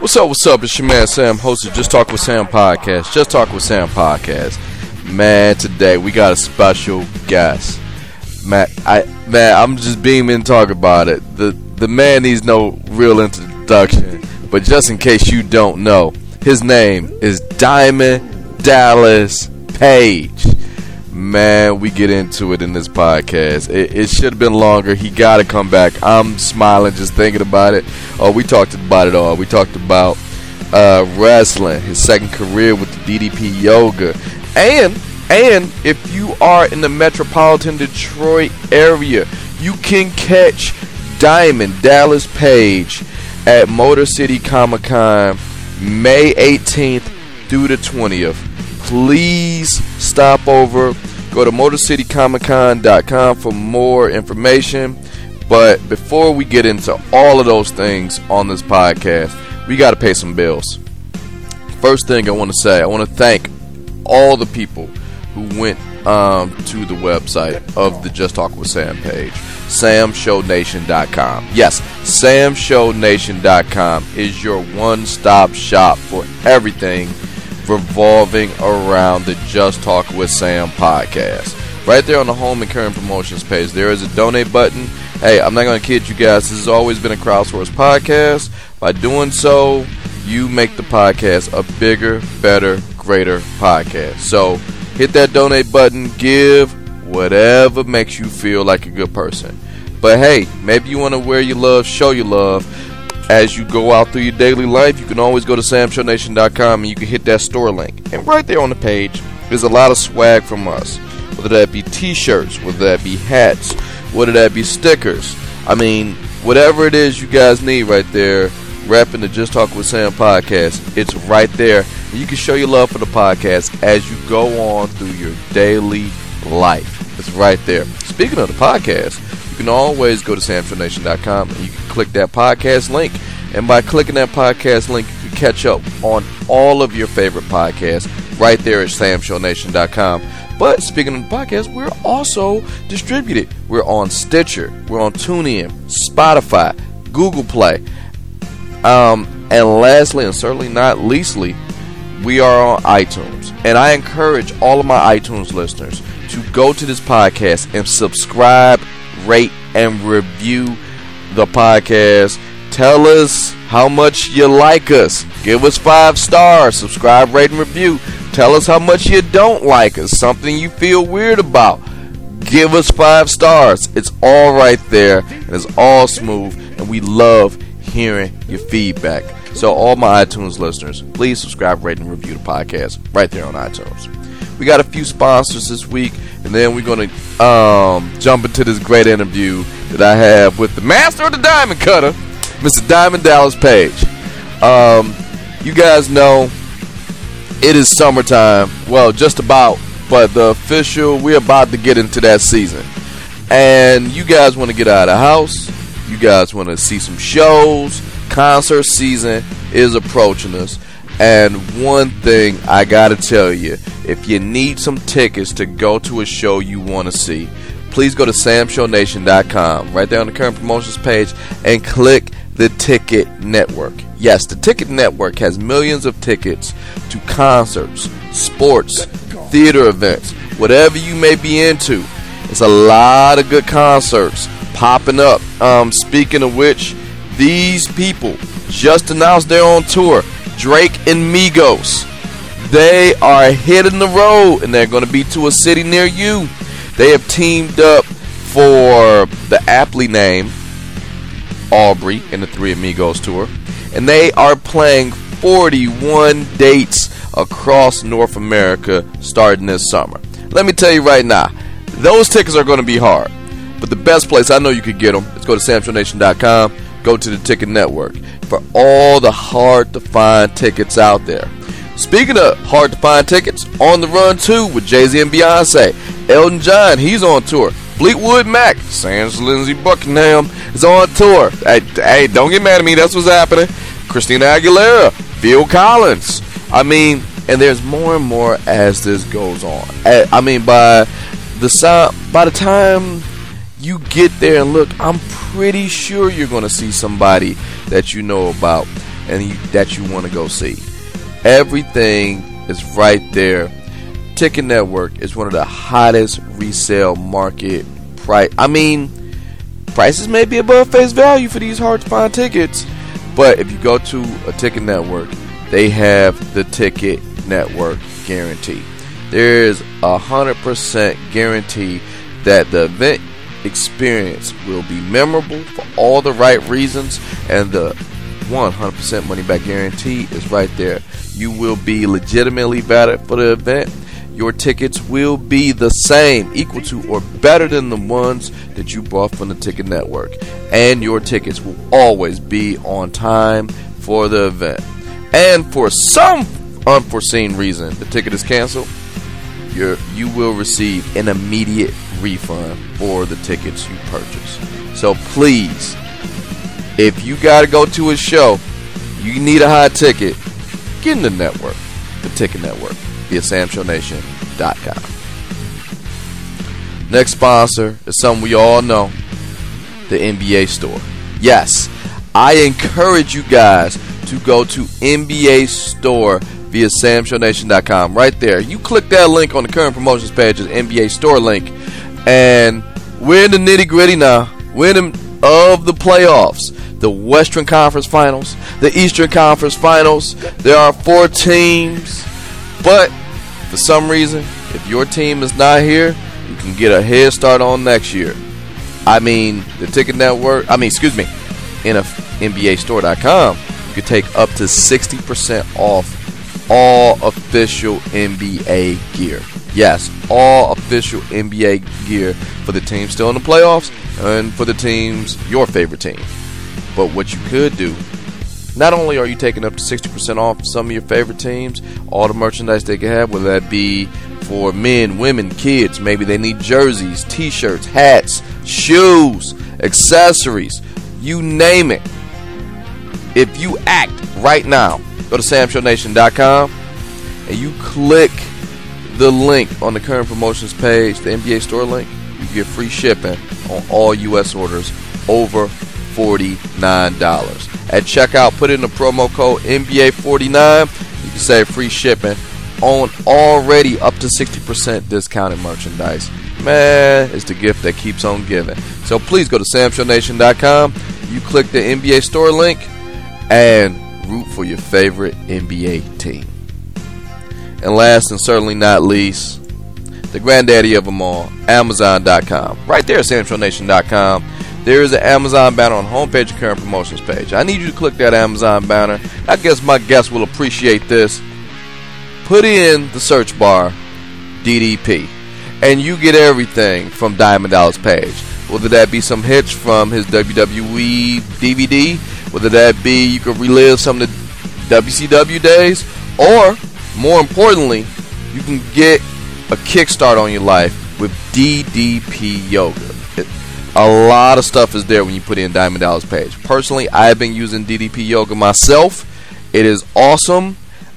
What's up? What's up? It's your man Sam, host of Just Talk with Sam podcast. Just Talk with Sam podcast. Man, today we got a special guest. Man, I man, I'm just beaming talk about it. The the man needs no real introduction, but just in case you don't know, his name is Diamond Dallas Page. Man, we get into it in this podcast. It, it should have been longer. He got to come back. I'm smiling just thinking about it. Oh, we talked about it all. We talked about uh, wrestling, his second career with the DDP Yoga, and and if you are in the metropolitan Detroit area, you can catch Diamond Dallas Page at Motor City Comic Con May 18th through the 20th. Please stop over Go to MotorCityComicCon.com for more information. But before we get into all of those things on this podcast, we got to pay some bills. First thing I want to say, I want to thank all the people who went um, to the website of the Just Talk with Sam page, samshownation.com. Yes, samshownation.com is your one stop shop for everything revolving around the Just Talk with Sam podcast. Right there on the home and current promotions page, there is a donate button. Hey, I'm not going to kid you guys. This has always been a crowdsourced podcast. By doing so, you make the podcast a bigger, better, greater podcast. So hit that donate button, give whatever makes you feel like a good person. But hey, maybe you want to wear your love, show your love as you go out through your daily life, you can always go to samshownation.com and you can hit that store link. And right there on the page, there's a lot of swag from us. Whether that be t-shirts, whether that be hats, whether that be stickers. I mean, whatever it is you guys need right there, repping the Just Talk with Sam podcast, it's right there. You can show your love for the podcast as you go on through your daily life. It's right there. Speaking of the podcast, can always go to samshownation.com and you can click that podcast link. And by clicking that podcast link, you can catch up on all of your favorite podcasts right there at samshownation.com. But speaking of the podcast, we're also distributed. We're on Stitcher, we're on TuneIn, Spotify, Google Play. Um, and lastly, and certainly not leastly, we are on iTunes. And I encourage all of my iTunes listeners to go to this podcast and subscribe rate, and review the podcast. Tell us how much you like us. Give us five stars. Subscribe, rate, and review. Tell us how much you don't like us. Something you feel weird about. Give us five stars. It's all right there, and it's all smooth, and we love hearing your feedback. So, all my iTunes listeners, please subscribe, rate, and review the podcast right there on iTunes. We got a few sponsors this week, and then we're going to um, jump into this great interview that I have with the master of the diamond cutter, Mr. Diamond Dallas Page. Um, you guys know it is summertime. Well, just about, but the official, we're about to get into that season. And you guys want to get out of the house. You guys want to see some shows. Concert season is approaching us. And one thing I gotta tell you if you need some tickets to go to a show you want to see, please go to samshownation.com right there on the current promotions page and click the Ticket Network. Yes, the Ticket Network has millions of tickets to concerts, sports, theater events, whatever you may be into. It's a lot of good concerts popping up. Um, speaking of which, these people just announced they're on tour. Drake and Migos. They are hitting the road and they're going to be to a city near you. They have teamed up for the aptly named Aubrey and the Three Amigos tour. And they are playing 41 dates across North America starting this summer. Let me tell you right now, those tickets are going to be hard. But the best place I know you could get them is go to samshownation.com, go to the ticket network for all the hard to find tickets out there. Speaking of hard to find tickets, on the run too with Jay Z and Beyonce. Elton John, he's on tour. Fleetwood Mac, Sans Lindsey Buckingham is on tour. Hey, hey, don't get mad at me. That's what's happening. Christina Aguilera, Phil Collins. I mean, and there's more and more as this goes on. Eh, I mean, by the by the time you get there and look, I'm pretty sure you're going to see somebody that you know about. and you, that you want to go see. Everything is right there. Ticket Network is one of the hottest resale market price. I mean, prices may be above face value for these hard to find tickets, but if you go to a Ticket Network, they have the Ticket Network guarantee. There is a hundred percent guarantee that the event experience will be memorable for all the right reasons, and the 100% money back guarantee is right there. You will be legitimately valid for the event. Your tickets will be the same, equal to, or better than the ones that you bought from the Ticket Network. And your tickets will always be on time for the event. And for some unforeseen reason, the ticket is canceled, you you will receive an immediate refund for the tickets you purchase. So please, if you got to go to a show, you need a high ticket, get in the network, the Ticket Network, via SamShowNation.com. Next sponsor is something we all know, the NBA store. Yes, I encourage you guys to go to NBA store via samshownation.com. Right there. You click that link on the current promotions page, the NBA store link, and we're in the nitty gritty now. We're in the, of the playoffs. The Western Conference Finals, the Eastern Conference Finals. There are four teams, but for some reason, if your team is not here, you can get a head start on next year. I mean, the Ticket Network, I mean, excuse me, in NBAstore.com, you can take up to 60% off all official NBA gear. Yes, all official NBA gear for the teams still in the playoffs and for the teams, your favorite team. But what you could do, not only are you taking up to 60% off some of your favorite teams, all the merchandise they can have, whether that be for men, women, kids, maybe they need jerseys, t shirts, hats, shoes, accessories, you name it. If you act right now, go to samshownation.com and you click the link on the current promotions page, the NBA store link, you get free shipping on all U.S. orders over $49. At checkout, put in the promo code NBA49. You can save free shipping on already up to 60% discounted merchandise. Man, it's the gift that keeps on giving. So please go to samshownation.com. You click the NBA store link and root for your favorite NBA team. And last and certainly not least, the granddaddy of them all, Amazon.com. Right there at SamShowNation.com. There is an Amazon banner on the homepage of current promotions page. I need you to click that Amazon banner. I guess my guests will appreciate this. Put in the search bar DDP, and you get everything from Diamond Dallas Page. Whether that be some hits from his WWE DVD, whether that be you can relive some of the WCW days, or more importantly, you can get a kickstart on your life with DDP Yoga. A lot of stuff is there when you put in Diamond Dallas Page. Personally, I've been using DDP Yoga myself. It is awesome.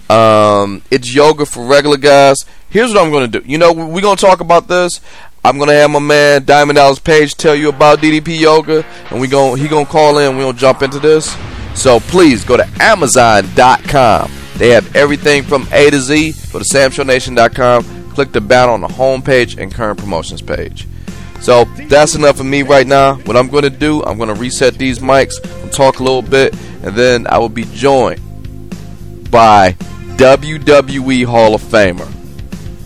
Um, it's yoga for regular guys. Here's what I'm going to do. You know, we're going to talk about this. I'm gonna have my man Diamond Dallas Page tell you about DDP Yoga, and we going he gonna call in. We gonna jump into this. So please go to Amazon.com. They have everything from A to Z. Go to SamShowNation.com. Click the banner on the home page and current promotions page. So that's enough of me right now. What I'm to do, I'm to reset these mics, talk a little bit, and then I will be joined by WWE Hall of Famer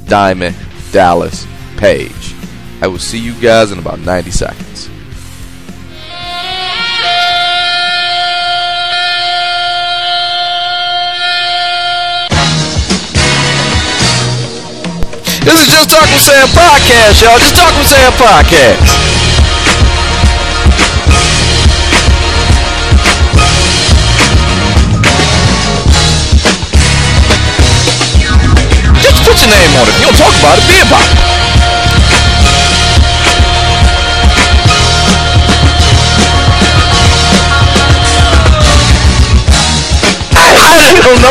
Diamond Dallas Page. I will see you guys in about 90 seconds. This is Just Talking Sam Podcast, y'all. Just Talking Sam Podcast. Just put your name on it. You don't talk about it, be about it.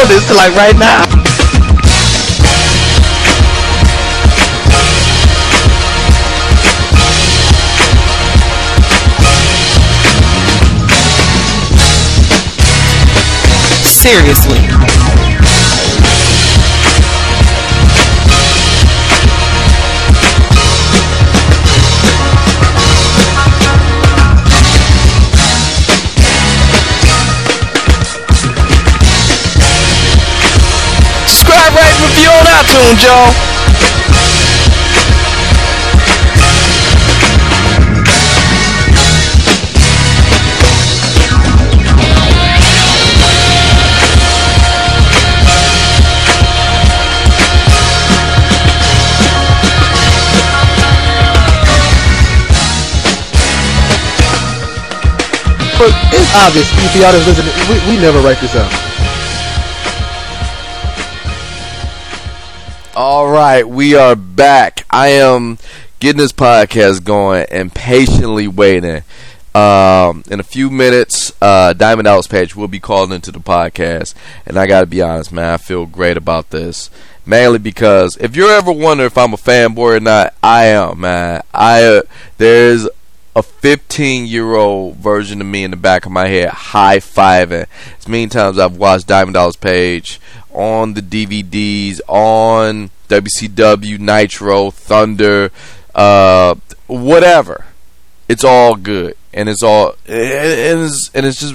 This till like right now. seriously. iTunes, y'all. But it's obvious if y'all just listening, we, we never write this out. Right, we are back. I am getting this podcast going and patiently waiting. Um, in a few minutes, uh, Diamond Dallas Page will be called into the podcast, and I got to be honest, man, I feel great about this. Mainly because if you're ever wondering if I'm a fanboy or not, I am, man. I uh, there's a 15 year old version of me in the back of my head high fiving. It's many times I've watched Diamond Dallas Page on the DVDs, on WCW, Nitro, Thunder, uh, whatever. It's all good, and it's all and it's, and it's just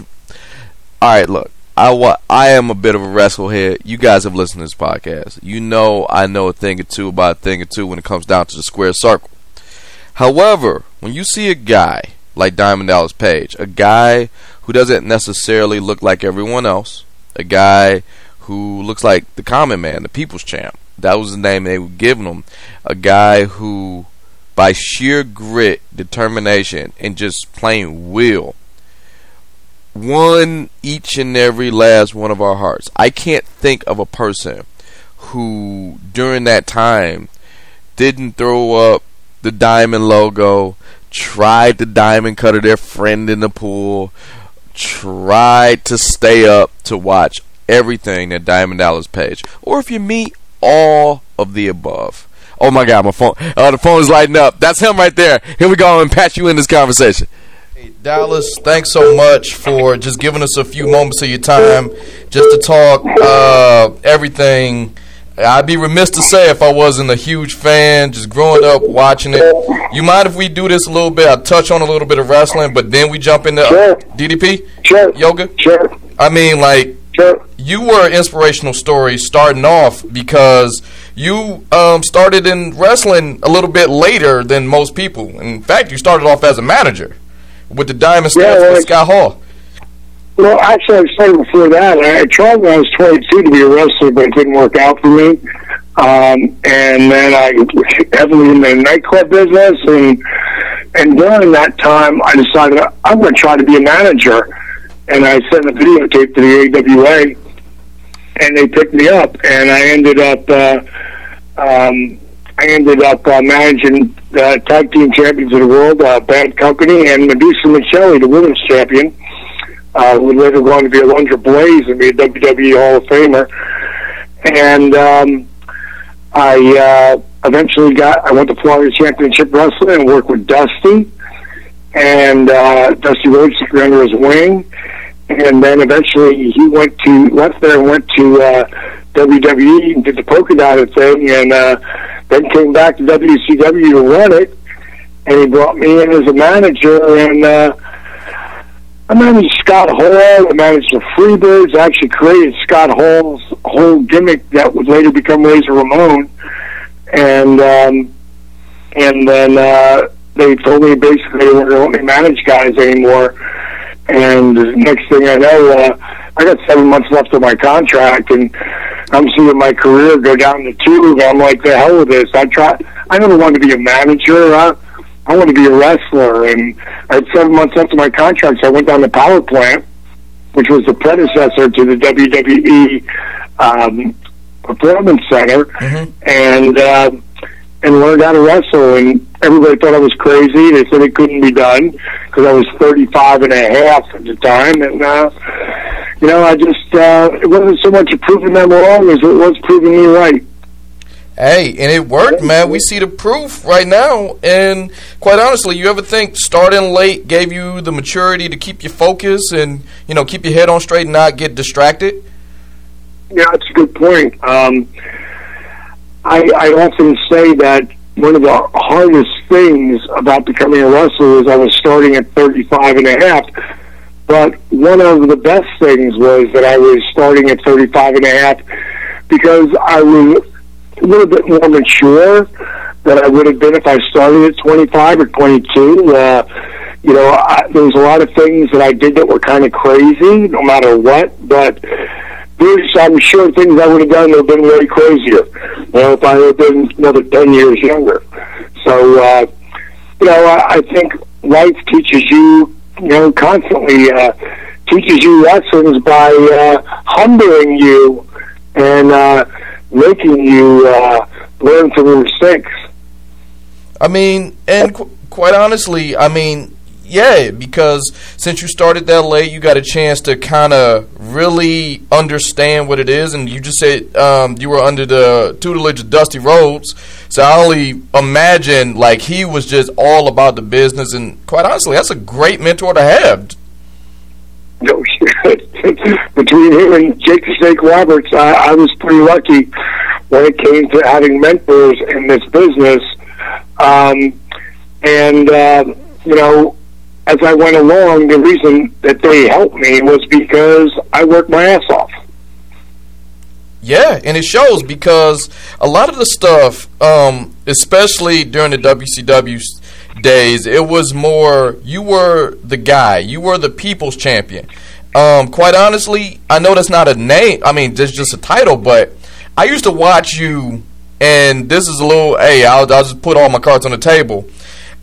all right. Look, I I am a bit of a wrestle head. You guys have listened to this podcast. You know I know a thing or two about a thing or two when it comes down to the square circle. However, when you see a guy like Diamond Dallas Page, a guy who doesn't necessarily look like everyone else, a guy who looks like the common man, the people's champ, that was the name they were giving him, a guy who, by sheer grit, determination, and just plain will, won each and every last one of our hearts. I can't think of a person who, during that time, didn't throw up the diamond logo, tried the diamond cutter their friend in the pool, tried to stay up to watch everything that Diamond Dallas Page. Or if you meet all of the above. Oh my god, my phone uh, the phone is lighting up. That's him right there. Here we go and patch you in this conversation. Hey, Dallas, thanks so much for just giving us a few moments of your time just to talk uh, everything I'd be remiss to say if I wasn't a huge fan, just growing up watching it. You mind if we do this a little bit? I'll touch on a little bit of wrestling, but then we jump into sure. DDP? Sure. Yoga? Sure. I mean, like, sure. you were an inspirational story starting off because you um, started in wrestling a little bit later than most people. In fact, you started off as a manager with the Diamond Stars yeah, well, Scott Hall. Well, actually, I started before that. I tried when I was 22 to be a wrestler, but it didn't work out for me. Um, and then I heavily in the nightclub business, and and during that time, I decided I'm going to try to be a manager. And I sent a videotape to the AWA, and they picked me up, and I ended up. Uh, um, I ended up uh, managing the tag team champions of the world, uh, Bad Company, and Medusa Miceli, the women's champion uh, was later going to be a Alundra Blaze and be a WWE Hall of Famer. And um, I uh, eventually got, I went to Florida Championship Wrestling and worked with Dusty. And uh, Dusty Rhodes took me under his wing. And then eventually he went to, left there and went to uh, WWE and did the polka dotted thing. And uh, then came back to WCW to run it. And he brought me in as a manager. And uh, I managed Scott Hall. I managed the Freebirds. I actually created Scott Hall's whole gimmick that would later become Razor Ramon. And um, and then uh, they told me basically they weren't going to let me manage guys anymore. And next thing I know, uh, I got seven months left of my contract, and I'm seeing my career go down the tube. I'm like, the hell with this. I try. I never wanted to be a manager. Uh, I want to be a wrestler. And I had seven months left of my contract, so I went down to Power Plant, which was the predecessor to the WWE um, Performance Center, mm-hmm. and uh, and learned how to wrestle. And everybody thought I was crazy. They said it couldn't be done because I was 35 and a half at the time. And, uh, you know, I just, uh, it wasn't so much proving them wrong as it was proving me right. Hey, and it worked, man. We see the proof right now. And quite honestly, you ever think starting late gave you the maturity to keep your focus and you know keep your head on straight and not get distracted? yeah, that's a good point. Um, I, I often say that one of the hardest things about becoming a wrestler is I was starting at 35 and a half. But one of the best things was that I was starting at 35 and a half because I was a little bit more mature than I would have been if I started at 25 or 22. Uh, you know, I, there was a lot of things that I did that were kind of crazy, no matter what. But there's, I'm sure, things I would have done would have been way crazier. You know, if I had been another 10 years younger. So, uh, you know, I, I think life teaches you, you know, constantly uh, teaches you lessons by uh, humbling you and uh, making you uh, learn from your mistakes. I mean, and qu- quite honestly, I mean, yeah, because since you started that late, you got a chance to kind of really understand what it is. And you just said um, you were under the tutelage of Dusty Rhodes, so I only imagine like he was just all about the business. And quite honestly, that's a great mentor to have. No shit. Between him and Jake the Snake Roberts, I, I was pretty lucky when it came to having mentors in this business. Um, and uh, you know, as I went along, the reason that they helped me was because I worked my ass off. Yeah, and it shows because a lot of the stuff, um, especially during the WCW days, it was more you were the guy, you were the people's champion. Um, quite honestly, I know that's not a name. I mean, it's just a title, but I used to watch you, and this is a little. Hey, I'll, I'll just put all my cards on the table.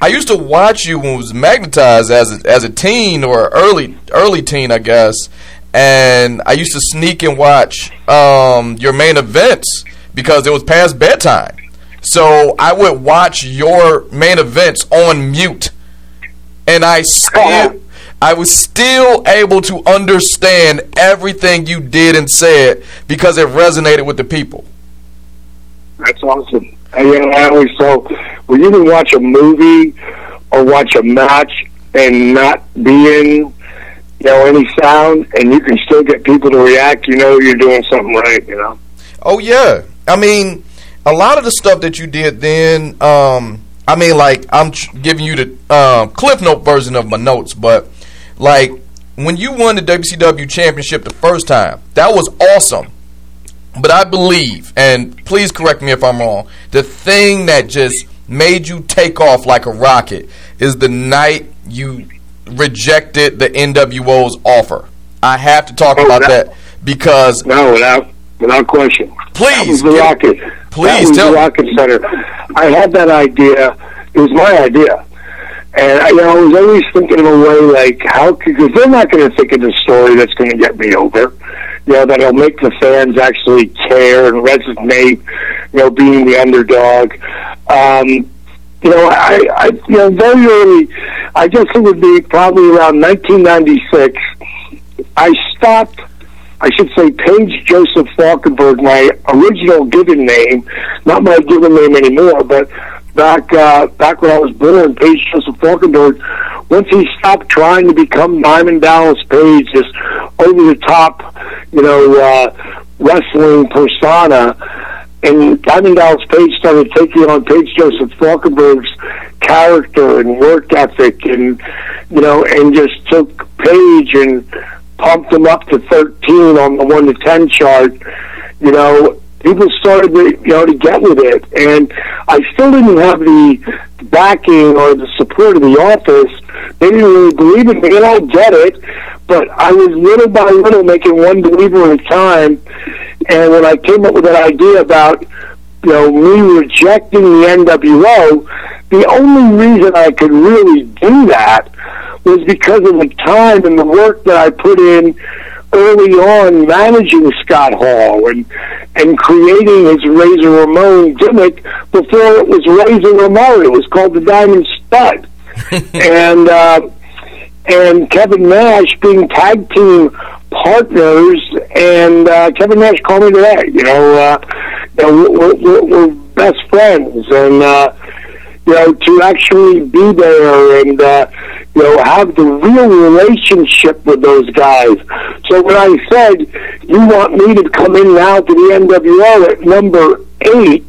I used to watch you when it was magnetized as a, as a teen or early early teen, I guess. And I used to sneak and watch um, your main events because it was past bedtime. So I would watch your main events on mute, and I still I was still able to understand everything you did and said because it resonated with the people. That's awesome. I, you know, I always so when you can watch a movie or watch a match and not be in, you know, any sound, and you can still get people to react, you know, you're doing something right. You know. Oh yeah, I mean, a lot of the stuff that you did then. Um, I mean, like I'm giving you the um, Cliff Note version of my notes, but like when you won the WCW championship the first time, that was awesome. But I believe, and please correct me if I'm wrong, the thing that just made you take off like a rocket is the night you rejected the NWO's offer. I have to talk oh, about that, that because no, without without question. Please, the rocket. Please tell the rocket center. I had that idea. It was my idea. And you know, I was always thinking of a way like how because they're not going to think of the story that's going to get me over you know, that'll make the fans actually care and resonate, you know, being the underdog. Um, you know, I, I, you know, very early, I guess it would be probably around 1996. I stopped, I should say, Page Joseph Falkinburg, my original given name, not my given name anymore, but back uh, back when I was born, Page Joseph Falkinburg, once he stopped trying to become Diamond Dallas Page, this over the top, you know, uh, wrestling persona, and Diamond Dallas Page started taking on Page Joseph Falkinburg's character and work ethic, and you know, and just took Page and pumped him up to 13 on the one to 10 chart. You know, people started to, you know, to get with it. And I still didn't have the backing or the support of the office. They didn't really believe in me, and I get it. But I was little by little making one believer at a time. And when I came up with that idea about, you know, me rejecting the NWO, the only reason I could really do that was because of the time and the work that I put in early on managing Scott Hall and and creating his Razor Ramon gimmick before it was Razor Ramon. It was called the Diamond Stud. and uh, and Kevin Nash being tag team partners, and uh, Kevin Nash called me today. You know, uh, you know we're, we're, we're best friends, and uh, you know to actually be there and uh, you know, have the real relationship with those guys. So when I said, you want me to come in now to the NWO at number eight.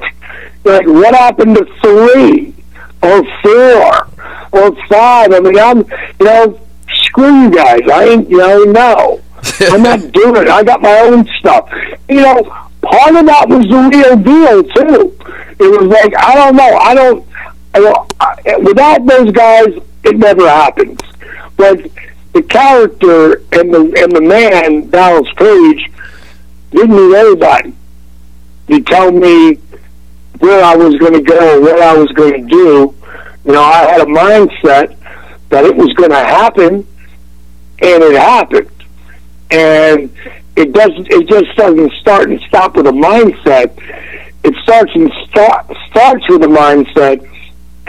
Like, what happened to three or four or five? I mean, I'm, you know, screw you guys. I ain't, you know, no. I'm not doing it. I got my own stuff. You know, part of that was the real deal, too. It was like, I don't know. I don't, I without those guys, it never happens. But the character and the and the man, Dallas Page, didn't need anybody to tell me where I was going to go, what I was going to do. You know, I had a mindset that it was going to happen, and it happened. And it doesn't. It just doesn't start and stop with a mindset. It starts and start, starts with a mindset,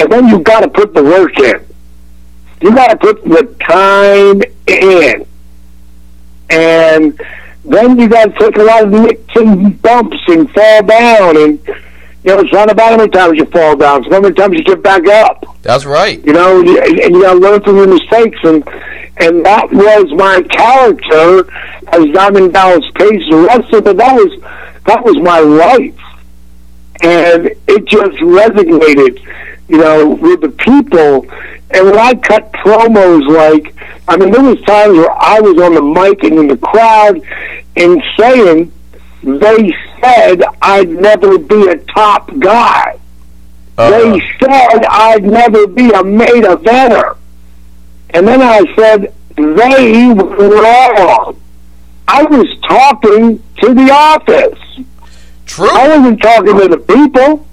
and then you've got to put the work in. You got to put the time in, and then you got to take a lot of nicks and bumps and fall down and you know, it's not about how many times you fall down. It's how many times you get back up. That's right. You know, and you got to learn from your mistakes, and and that was my character as Diamond Dallas Page the wrestler. But that was that was my life, and it just resonated, you know, with the people. And when I cut promos, like I mean, there was times where I was on the mic and in the crowd and saying they said I'd never be a top guy. Uh-huh. They said I'd never be a main eventer. And then I said, they were wrong. I was talking to the office. True. I wasn't talking to the people.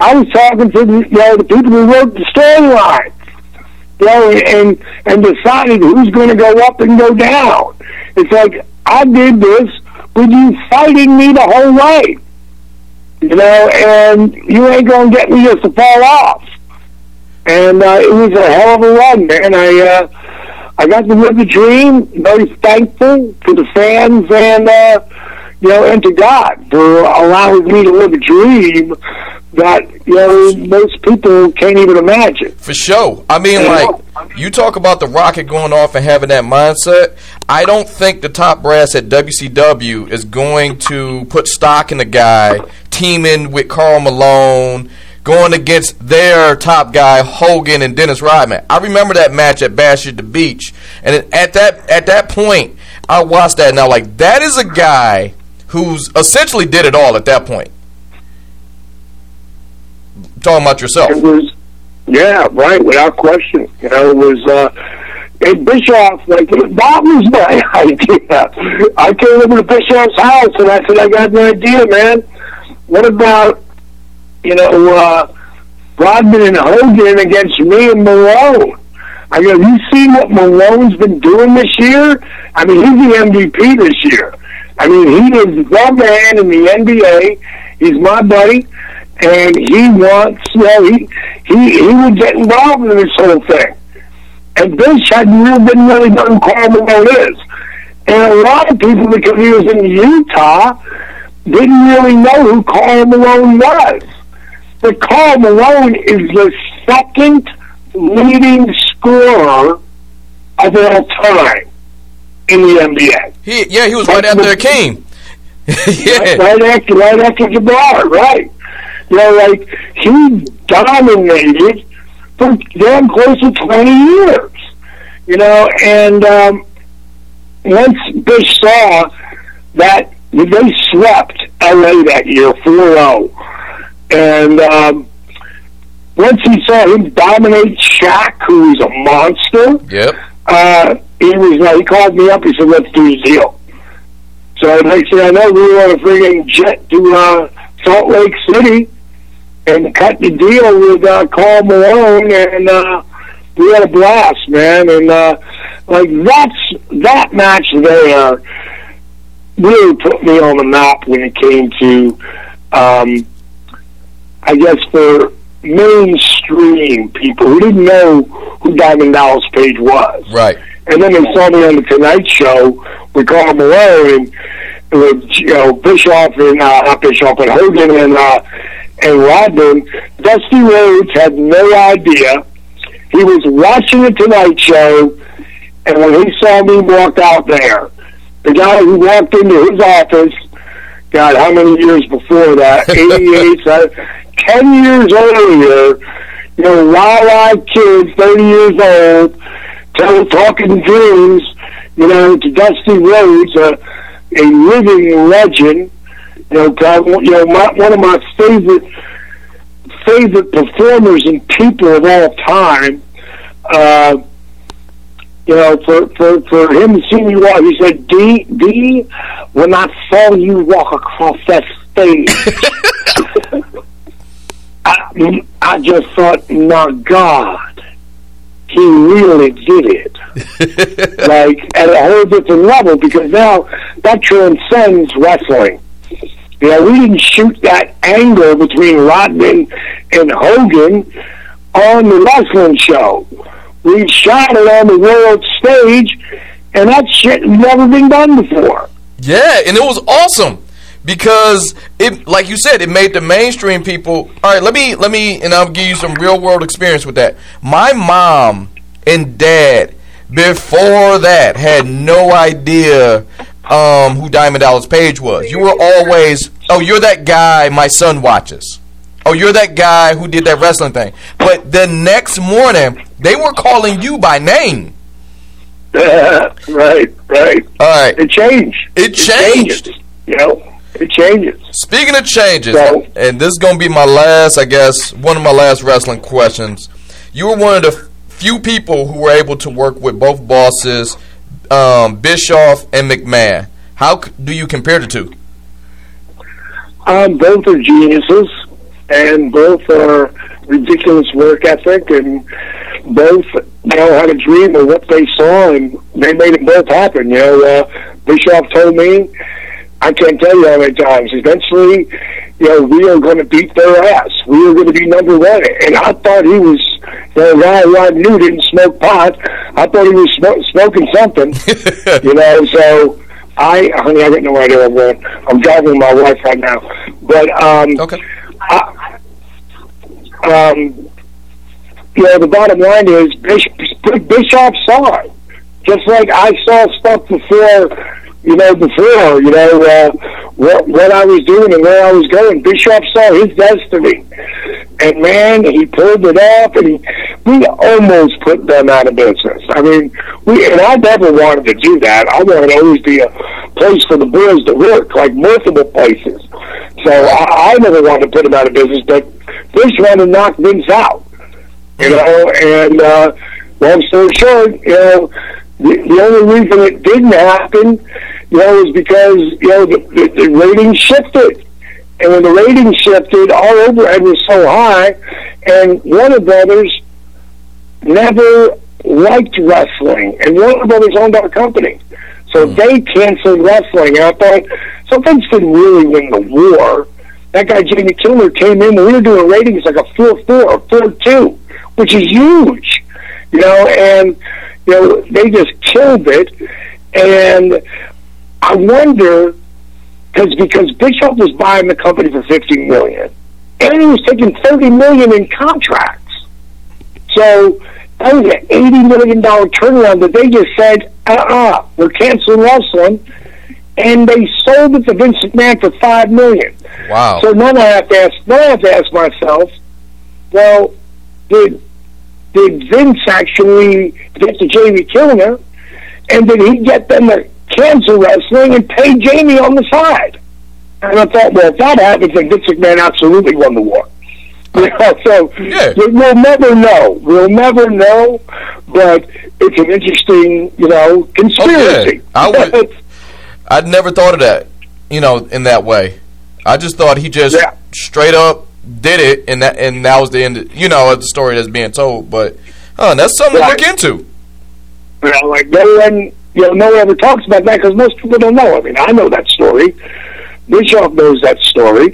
I was talking to the, you know, the people who wrote the storylines. You know, and and decided who's going to go up and go down. It's like I did this with you fighting me the whole way. You know, and you ain't gonna get me just to fall off. And uh, it was a hell of a run, man. I uh, I got to live the dream. Very thankful to the fans and uh, you know, and to God for allowing me to live a dream that you know most people can't even imagine. For sure. I mean, like you talk about the rocket going off and having that mindset. I don't think the top brass at WCW is going to put stock in the guy teaming with Karl Malone. Going against their top guy Hogan and Dennis Rodman. I remember that match at Bash at the Beach, and at that at that point, I watched that now. Like that is a guy who's essentially did it all at that point talking about yourself. It was, yeah, right, without question. You know, it was. Uh, and Bischoff, like that was my idea. I came over to Bischoff's house and I said, I got an idea, man. What about, you know, uh, Rodman and Hogan against me and Malone? I go, have you seen what Malone's been doing this year? I mean, he's the MVP this year. I mean, he is the man in the NBA. He's my buddy and he wants, you know, he, he, he would get involved in this whole thing. And Bish hadn't really been really Karl Malone is. And a lot of people, because he was in Utah, didn't really know who Karl Malone was. But Karl Malone is the second leading scorer of all time in the NBA. He, yeah, he was right after Hakeem. yeah. Right, right after, right after Jabbar, right. You know, like he dominated for damn close to twenty years. You know, and um, once Bish saw that they swept LA that year 4-0, and um, once he saw him dominate Shaq, who was a monster, yep. Uh, he was like, he called me up. He said, "Let's do a deal." So next thing I know, we were on a friggin' jet to uh, Salt Lake City and cut the deal with uh, Karl Malone, and uh, we had a blast, man. And uh, like that's that match there really put me on the map when it came to, um, I guess, for mainstream people who didn't know who Diamond Dallas Page was. Right. And then they saw me on the Tonight Show with Karl Malone and with you know Bischoff and uh, not Bischoff and Hogan and uh, and Rodman, Dusty Rhodes had no idea. He was watching the Tonight Show, and when he saw me walk out there, the guy who walked into his office, God, how many years before that? 88, uh, 10 years earlier, you know, wild-eyed kid, 30 years old, tell, talking dreams, you know, to Dusty Rhodes, a, a living legend, you know, probably, you know, my, one of my favorite favorite performers and people of all time. Uh, you know, for, for, for him to see me walk, he said, D, D, when I saw you walk across that stage, I, I just thought, my God, he really did it. like, at a whole different level, because now that transcends wrestling. You know, we didn't shoot that angle between Rodman and Hogan on the wrestling show. We shot it on the world stage, and that shit never been done before. Yeah, and it was awesome because it, like you said, it made the mainstream people. All right, let me let me, and I'll give you some real world experience with that. My mom and dad before that had no idea um, who Diamond Dallas Page was. You were always, oh, you're that guy my son watches. Oh, you're that guy who did that wrestling thing. But the next morning, they were calling you by name. right, right. All right. It changed. It changed. changes, you know, it changes. Speaking of changes, So- and this is going to be my last, I guess, one of my last wrestling questions. You were one of the few people who were able to work with both bosses, um, Bischoff and McMahon. How do you compare the two? Um, both are geniuses, and both are ridiculous work ethic, and both you know had a dream of what they saw, and they made it both happen. You know, uh, Bischoff told me, I can't tell you how many times. Eventually, you know, we are going to beat their ass. We are going to be number one. And I thought he was, you know, guy who I knew didn't smoke pot. I thought he was sm- smoking something. you know, so I, honey, I got no idea where I'm going. I'm driving with my wife right now, but um, Okay. I, um, you know, the bottom line is Bishop, Bischoff saw it, just like I saw stuff before. You know, before you know uh, what what I was doing and where I was going. Bischoff saw his destiny, and man, he pulled it off, and he, we almost put them out of business. I mean, we and I never wanted to do that. I wanted to always be a place for the boys to work, like multiple places. So I, I never wanted to put them out of business, but Bush wanted to knock Vince out. You know, and uh, long story short, you know, the, the only reason it didn't happen, you know, is because you know the, the, the ratings shifted. And when the ratings shifted, our overhead was so high, and Warner Brothers never liked wrestling, and Warner Brothers owned our company. So hmm. they canceled wrestling. And I thought, so Vince didn't really win the war. That guy, Jamie Kellner, came in, and we were doing ratings like a 4 4 or 4 2, which is huge. You know, and, you know, they just killed it. And I wonder, cause, because Bischoff was buying the company for 50 million, and he was taking 30 million in contracts. So that was an eighty million dollar turnaround that they just said, uh uh-uh, we're canceling wrestling and they sold it to Vince McMahon for five million. Wow. So now I have to ask then I have to ask myself, well, did did Vince actually get to Jamie Kellner and did he get them to cancel wrestling and pay Jamie on the side? And I thought, well, if that happens, then Vince McMahon absolutely won the war. You know, so Yeah. we'll never know. We'll never know, but it's an interesting, you know, conspiracy. I would- I'd never thought of that, you know, in that way. I just thought he just Yeah. straight up did it, and that and that was the end. of, You know, of the story that's being told. But uh, that's something Right. to look into. you know, like no one, you know, no one ever talks about that because most people don't know. I mean, I know that story. Bischoff knows that story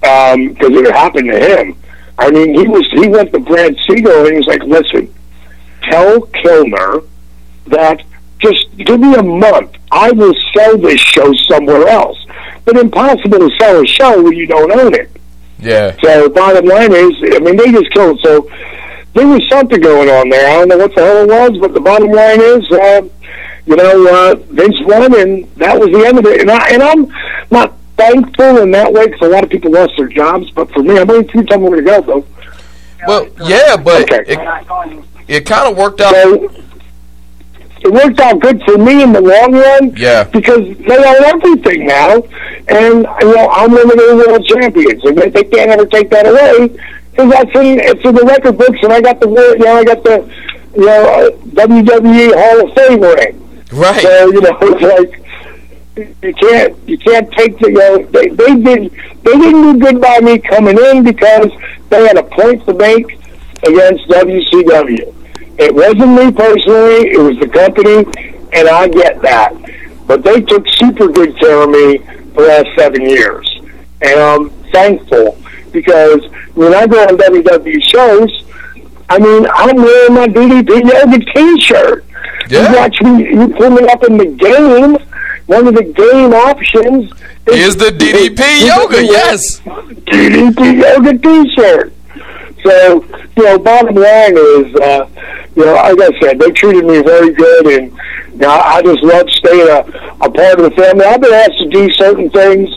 because it happened to him. I mean, he was he went to Brad Siegel and he was like, "Listen, tell Kellner that just give me a month. I will sell this show somewhere else." But impossible to sell a show when you don't own it. Yeah. So bottom line is, I mean, they just killed. So there was something going on there. I don't know what the hell it was, but the bottom line is, uh, you know, uh, Vince won, and that was the end of it. And, I, and I'm not thankful in that way because a lot of people lost their jobs. But for me, I'm only two me where to go, though. Well, yeah, but Okay. it, it kind of worked out. So it worked out good for me in the long run. Yeah. Because they own everything now, and you know I'm one of the world champions, and they, they can't ever take that away because that's in it's in the record books, and I got the you know I got the you know uh, WWE Hall of Fame ring. Right. So you know it's like. You can't you can't take the you know they they did they didn't do good by me coming in because they had a point to make against WCW. It wasn't me personally, it was the company, and I get that. But they took super good care of me for the last seven years. And I'm thankful because when I go on WWE shows, I mean, I'm wearing my DDP Yoga t-shirt. Yeah. You watch me, you pull me up in the game, one of the game options Is the DDP yoga? Yes. DDP Yoga t-shirt. So, you know, bottom line is, uh, you know, like I said, they treated me very good, and you know, I just love staying a, a part of the family. I've been asked to do certain things,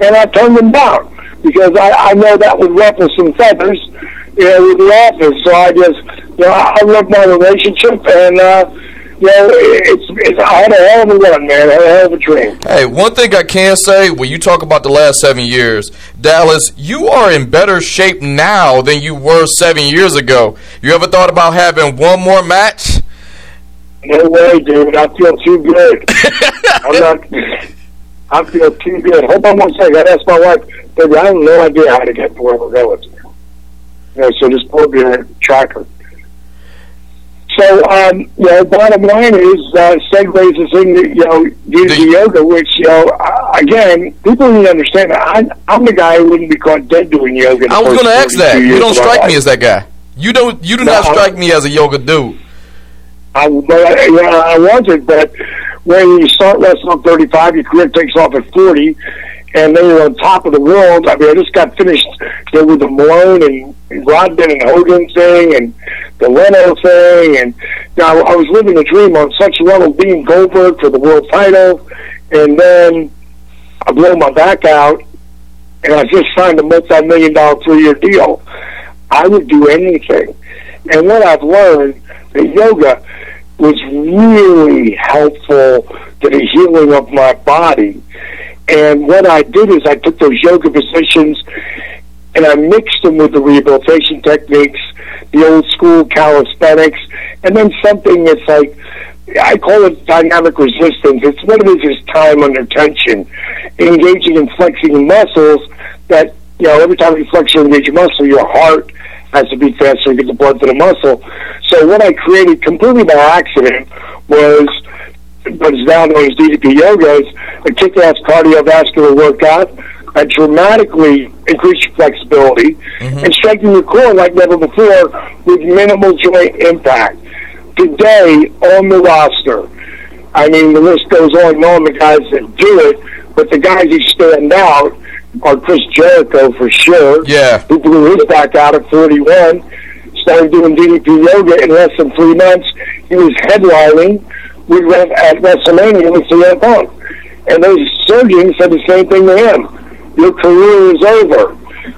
and I turned them down because I, I know that would ruffle some feathers, you know, with the office. So I just, you know, I, I love my relationship, and uh, you know, it's, it's I had a hell of a run, man. I had a hell of a dream. Hey, one thing I can say when you talk about the last seven years, Dallas, you are in better shape now than you were seven years ago. You ever thought about having one more match? No way, dude. I feel too good. I'm not. I feel too good. Hold on one second. I asked my wife, baby, I have no idea how to get to where we're going. You know, so just pull up your tracker. So, um, you know, bottom line is, uh, segues us into, you know, DDP The- yoga, which, you know, uh, again, people need to understand that I, I'm the guy who wouldn't be caught dead doing yoga. I was going to ask that. You don't strike me as that guy. You don't. You do No, not strike me as a yoga dude. I, but I, you know, I wasn't. But when you start wrestling at 35, your career takes off at 40, and they you're on top of the world. I mean, I just got finished know, with the Malone and Rodman and Hogan thing, and the Leno thing, and know, I, I was living a dream on such a level, being Goldberg for the world title, and then I blow my back out, and I just signed a multi-million dollar three-year deal. I would do anything. And what I've learned that yoga was really helpful to the healing of my body. And what I did is I took those yoga positions and I mixed them with the rehabilitation techniques, the old school calisthenics, and then something that's like I call it dynamic resistance. It's what it is is time under tension, engaging and flexing muscles that you know every time you flex or engage a muscle, your heart has to beat faster to get the blood to the muscle. So what I created completely by accident was what is now known as DDP yoga is a kick-ass cardiovascular workout that dramatically increase your flexibility mm-hmm. and strengthen your core like never before with minimal joint impact. Today on the roster, I mean the list goes on and on the guys that do it, but the guys who stand out are Chris Jericho for sure. Yeah. Who blew his back out at 41, started doing DDP yoga in less than three months. He was headlining with Re- at WrestleMania with CM Punk. And those surgeons said the same thing to him. Your career is over.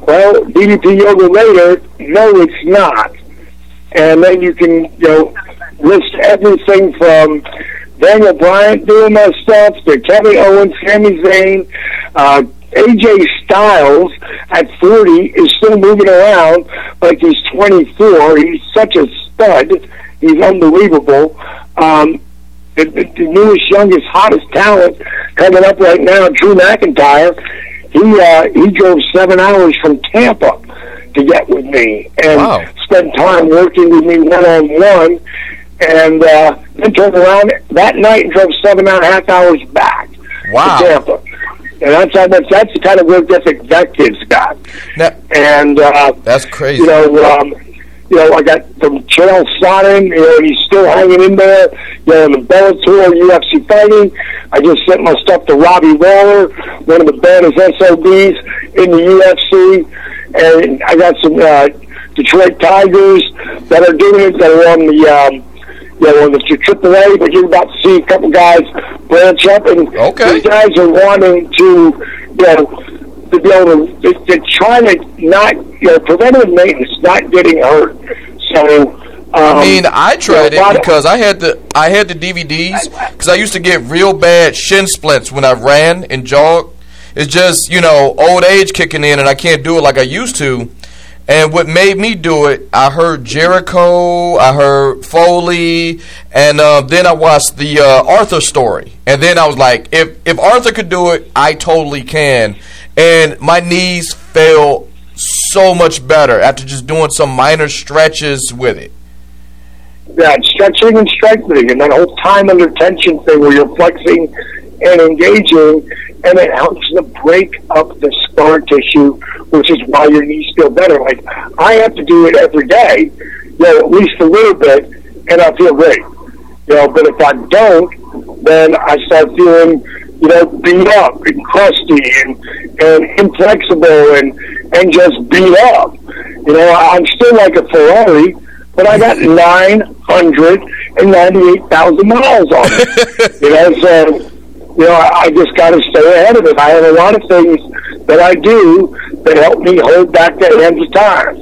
Well, DDP yoga later, no, it's not. And then you can, you know, list everything from Daniel Bryan doing that stuff to Kevin Owens, Sami Zayn, uh, AJ Styles at 40 is still moving around like he's 24. He's such a stud. He's unbelievable. Um, the, the, newest, youngest, hottest talent coming up right now, Drew McIntyre. He uh, he drove seven hours from Tampa to get with me and Wow. spent time working with me one on one, and uh, then turned around that night and drove seven and a half hours back Wow. to Tampa. And that's how much. That's the kind of work ethic that kid's got. Now, And uh, that's crazy. you know, um, you know, I got from Chael Sonnen, you know, he's still hanging in there. You know, in the Bellator, UFC fighting. I just sent my stuff to Robbie Lawler, one of the baddest SOBs in the UFC, and I got some uh, Detroit Tigers that are doing it. That are on the um, you know, it's your AAA, but you're about to see a couple guys branch up, and Okay. these guys are wanting to, you know, to be able to, to, to try to not, you know, preventative maintenance, not getting hurt. So, um, I mean, I tried you know, it because I had the I had the DVDs because I used to get real bad shin splints when I ran and jogged. It's just you know old age kicking in, and I can't do it like I used to. And what made me do it, I heard Jericho, I heard Foley, and uh, then I watched the uh, Arthur story. And then I was like, if if Arthur could do it, I totally can. And my knees felt so much better after just doing some minor stretches with it. that stretching and strengthening and that whole time under tension thing where you're flexing and engaging and it helps to break up the scar tissue which is why your knees feel better like i have to do it every day you know at least a little bit and i feel great you know but if i don't then i start feeling you know beat up and crusty and and inflexible and and just beat up you know i'm still like a ferrari but I got 998,000 miles on it. you know, so, you know, I, I just got to stay ahead of it. I have a lot of things that I do that help me hold back the hands of time.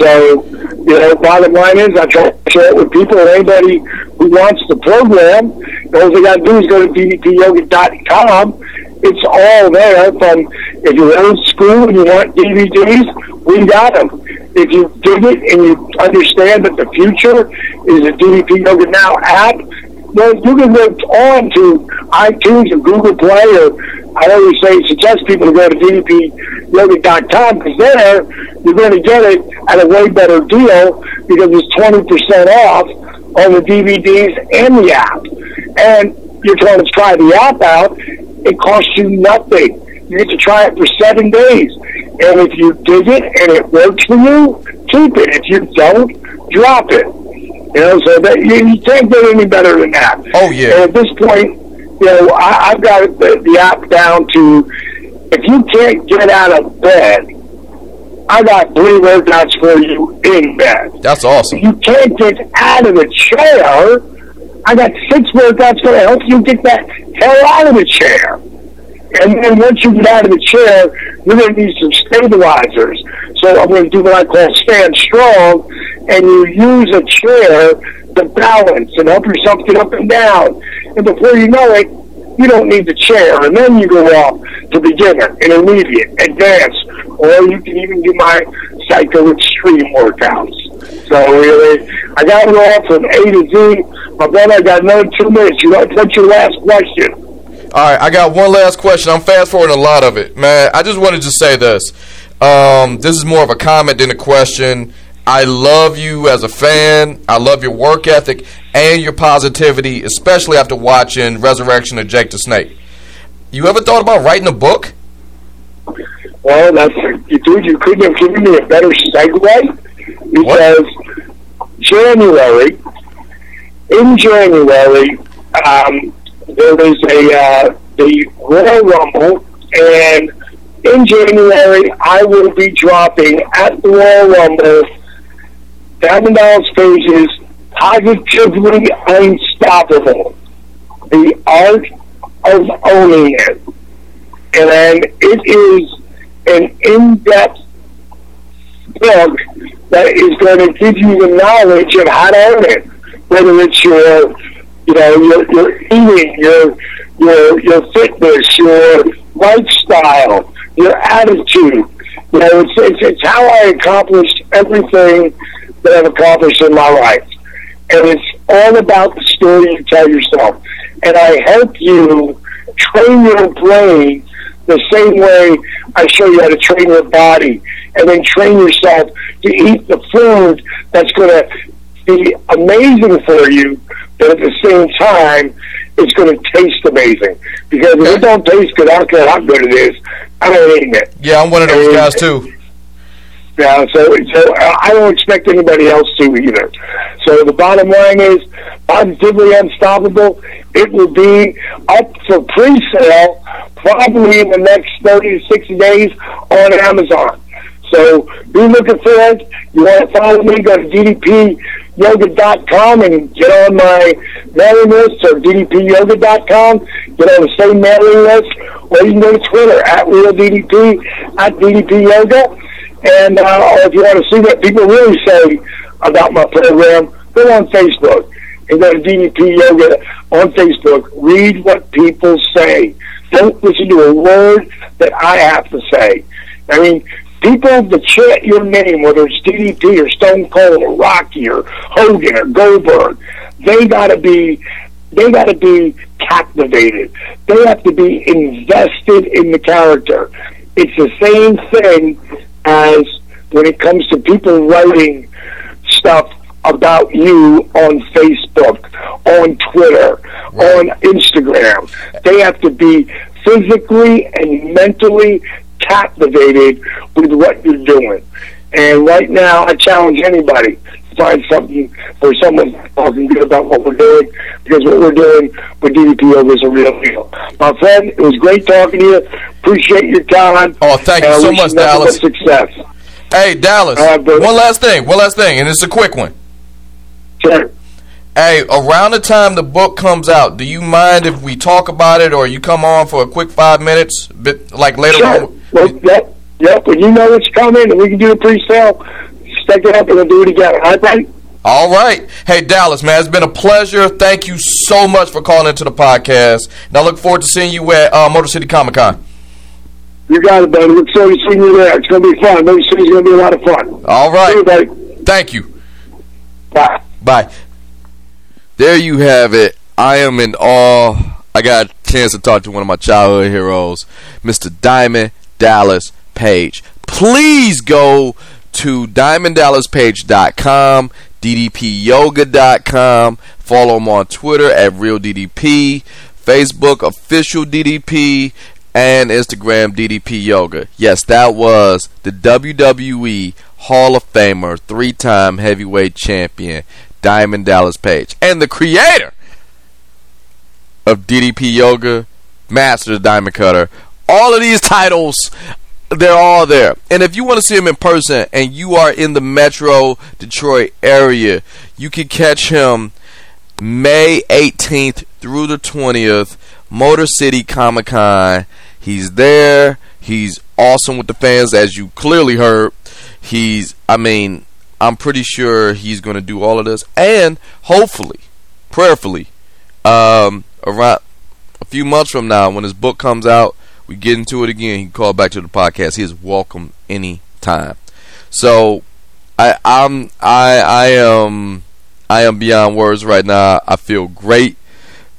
So, you know, bottom line is I try to share it with people and anybody who wants the program. All they got to do is go to ddpyoga.com. It's all there from if you're old school and you want DVDs, we got them. If you dig it and you understand that the future is a DDP Yoga Now app, well, you can go on to iTunes or Google Play or I always say suggest people to go to ddpyoga.com because there you're going to get it at a way better deal because it's 20% off on the DVDs and the app. And you're trying to try the app out, it costs you nothing. You get to try it for seven days. And if you dig it and it works for you, keep it. If you don't, drop it. You know, so that you, you can't get any better than that. Oh, yeah. And at this point, you know, I, I've got the, the app down to if you can't get out of bed, I got three workouts for you in bed. That's awesome. You can't get out of the chair. I got six workouts going to help you get that hell out of the chair. And then once you get out of the chair, you're going to need some stabilizers. So I'm going to do what I call stand strong, and you use a chair to balance and help yourself get up and down. And before you know it, you don't need the chair. And then you go off to beginner, intermediate, advanced, or you can even do my psycho extreme workouts. So really, I got it all from A to Z. My brother, I got another two minutes. You know, what's your last question? All right, I got one last question. I'm fast forwarding a lot of it, man. I just wanted to say this. Um, this is more of a comment than a question. I love you as a fan. I love your work ethic and your positivity, especially after watching Resurrection of Jake the Snake. You ever thought about writing a book? Well, that's dude. You couldn't have given me a better segue because January, in January, um, there was a uh, the Royal Rumble, and in January I will be dropping at the Royal Rumble Diamond Dallas Pages Positively Unstoppable, the art of owning it, and it is an in-depth book that is going to give you the knowledge of how to own it, whether it's your, you know, your, your eating, your, your, your fitness, your lifestyle, your attitude. You know, it's, it's, it's how I accomplished everything that I've accomplished in my life. And it's all about the story you tell yourself. And I help you train your brain the same way I show you how to train your body and then train yourself to eat the food that's going to be amazing for you, but at the same time, it's going to taste amazing. Because if it don't taste good, I don't care how good it is, I don't eat it. Yeah, I'm one of those And- guys too. Yeah, so so uh, I don't expect anybody else to either. So the bottom line is, positively unstoppable. It will be up for pre-sale probably in the next thirty to sixty days on Amazon. So be looking for it. You want to follow me? Go to ddpyoga.com and get on my mailing list or ddpyoga.com. Get on the same mailing list, or you can go to Twitter at real DDP at DDP Yoga. And uh, if you want to see what people really say about my program, go on Facebook and go to DDP Yoga on Facebook. Read what people say. Don't listen to a word that I have to say. I mean, people that chant your name, whether it's DDP or Stone Cold or Rocky or Hogan or Goldberg, they gotta be they gotta be captivated. They have to be invested in the character. It's the same thing as when it comes to people writing stuff about you on Facebook, on Twitter, on Instagram. They have to be physically and mentally captivated with what you're doing. And right now, I challenge anybody find something for someone talking good about what we're doing, because what we're doing with DDP is a real deal. My friend, it was great talking to you. Appreciate your time. Oh, thank you so much, Dallas. Success. Hey, Dallas. Uh, one last thing. One last thing, and it's a quick one. Sure. Hey, around the time the book comes out, do you mind if we talk about it or you come on for a quick five minutes, bit like later sure. on? Well, yep, yep. When you know it's coming and we can do a pre-sale, stick it up and we'll do it again. All right, all right. Hey, Dallas, man, it's been a pleasure. Thank you so much for calling into the podcast. And I look forward to seeing you at uh, Motor City Comic Con. You got it, buddy. Look forward to seeing you there. It's going to be fun. Motor City's going to be a lot of fun. All right. You, Thank you. Bye. Bye. There you have it. I am in awe. I got a chance to talk to one of my childhood heroes, Mr. Diamond Dallas Page. Please go to diamonddallaspage.com, ddpyoga.com. Follow him on Twitter at RealDDP, Facebook official DDP, and Instagram DDP Yoga. Yes, that was the WWE Hall of Famer, three-time heavyweight champion, Diamond Dallas Page, and the creator of DDP Yoga, Master Diamond Cutter. All of these titles, they're all there. And if you want to see him in person and you are in the Metro Detroit area, you can catch him May 18th through the 20th, Motor City Comic Con. He's there. He's awesome with the fans, as you clearly heard. He's, I mean, I'm pretty sure he's going to do all of this, and hopefully, prayerfully, um, around a few months from now, when his book comes out, we get into it again. He can call back to the podcast. He is welcome any time. So, I, I'm, I, I am, I am beyond words right now. I feel great.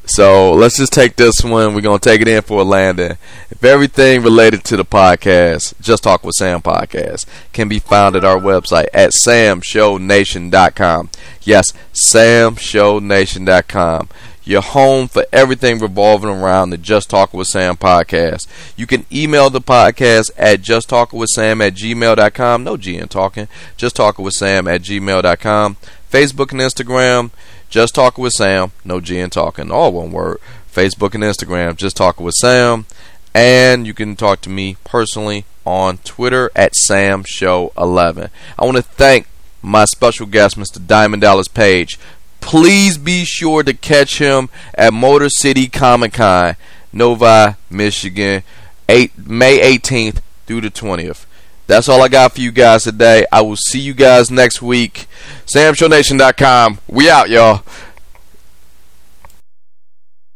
So let's just take this one. We're gonna take it in for a landing. If everything related to the podcast, Just Talk with Sam podcast, can be found at our website at samshownation.com. Yes, samshownation.com. Your home for everything revolving around the Just Talk with Sam podcast. You can email the podcast at justtalkingwithsam at gmail.com. No G in talking. Just talking with Sam at gmail.com. Facebook and Instagram just Talking with Sam, no G in talking, all one word. Facebook and Instagram, Just Talking with Sam. And you can talk to me personally on Twitter at Sam Show 11. I want to thank my special guest, Mr. Diamond Dallas Page. Please be sure to catch him at Motor City Comic Con, Novi, Michigan, 8, May 18th through the 20th. That's all I got for you guys today. I will see you guys next week. SamShowNation.com. We out, y'all.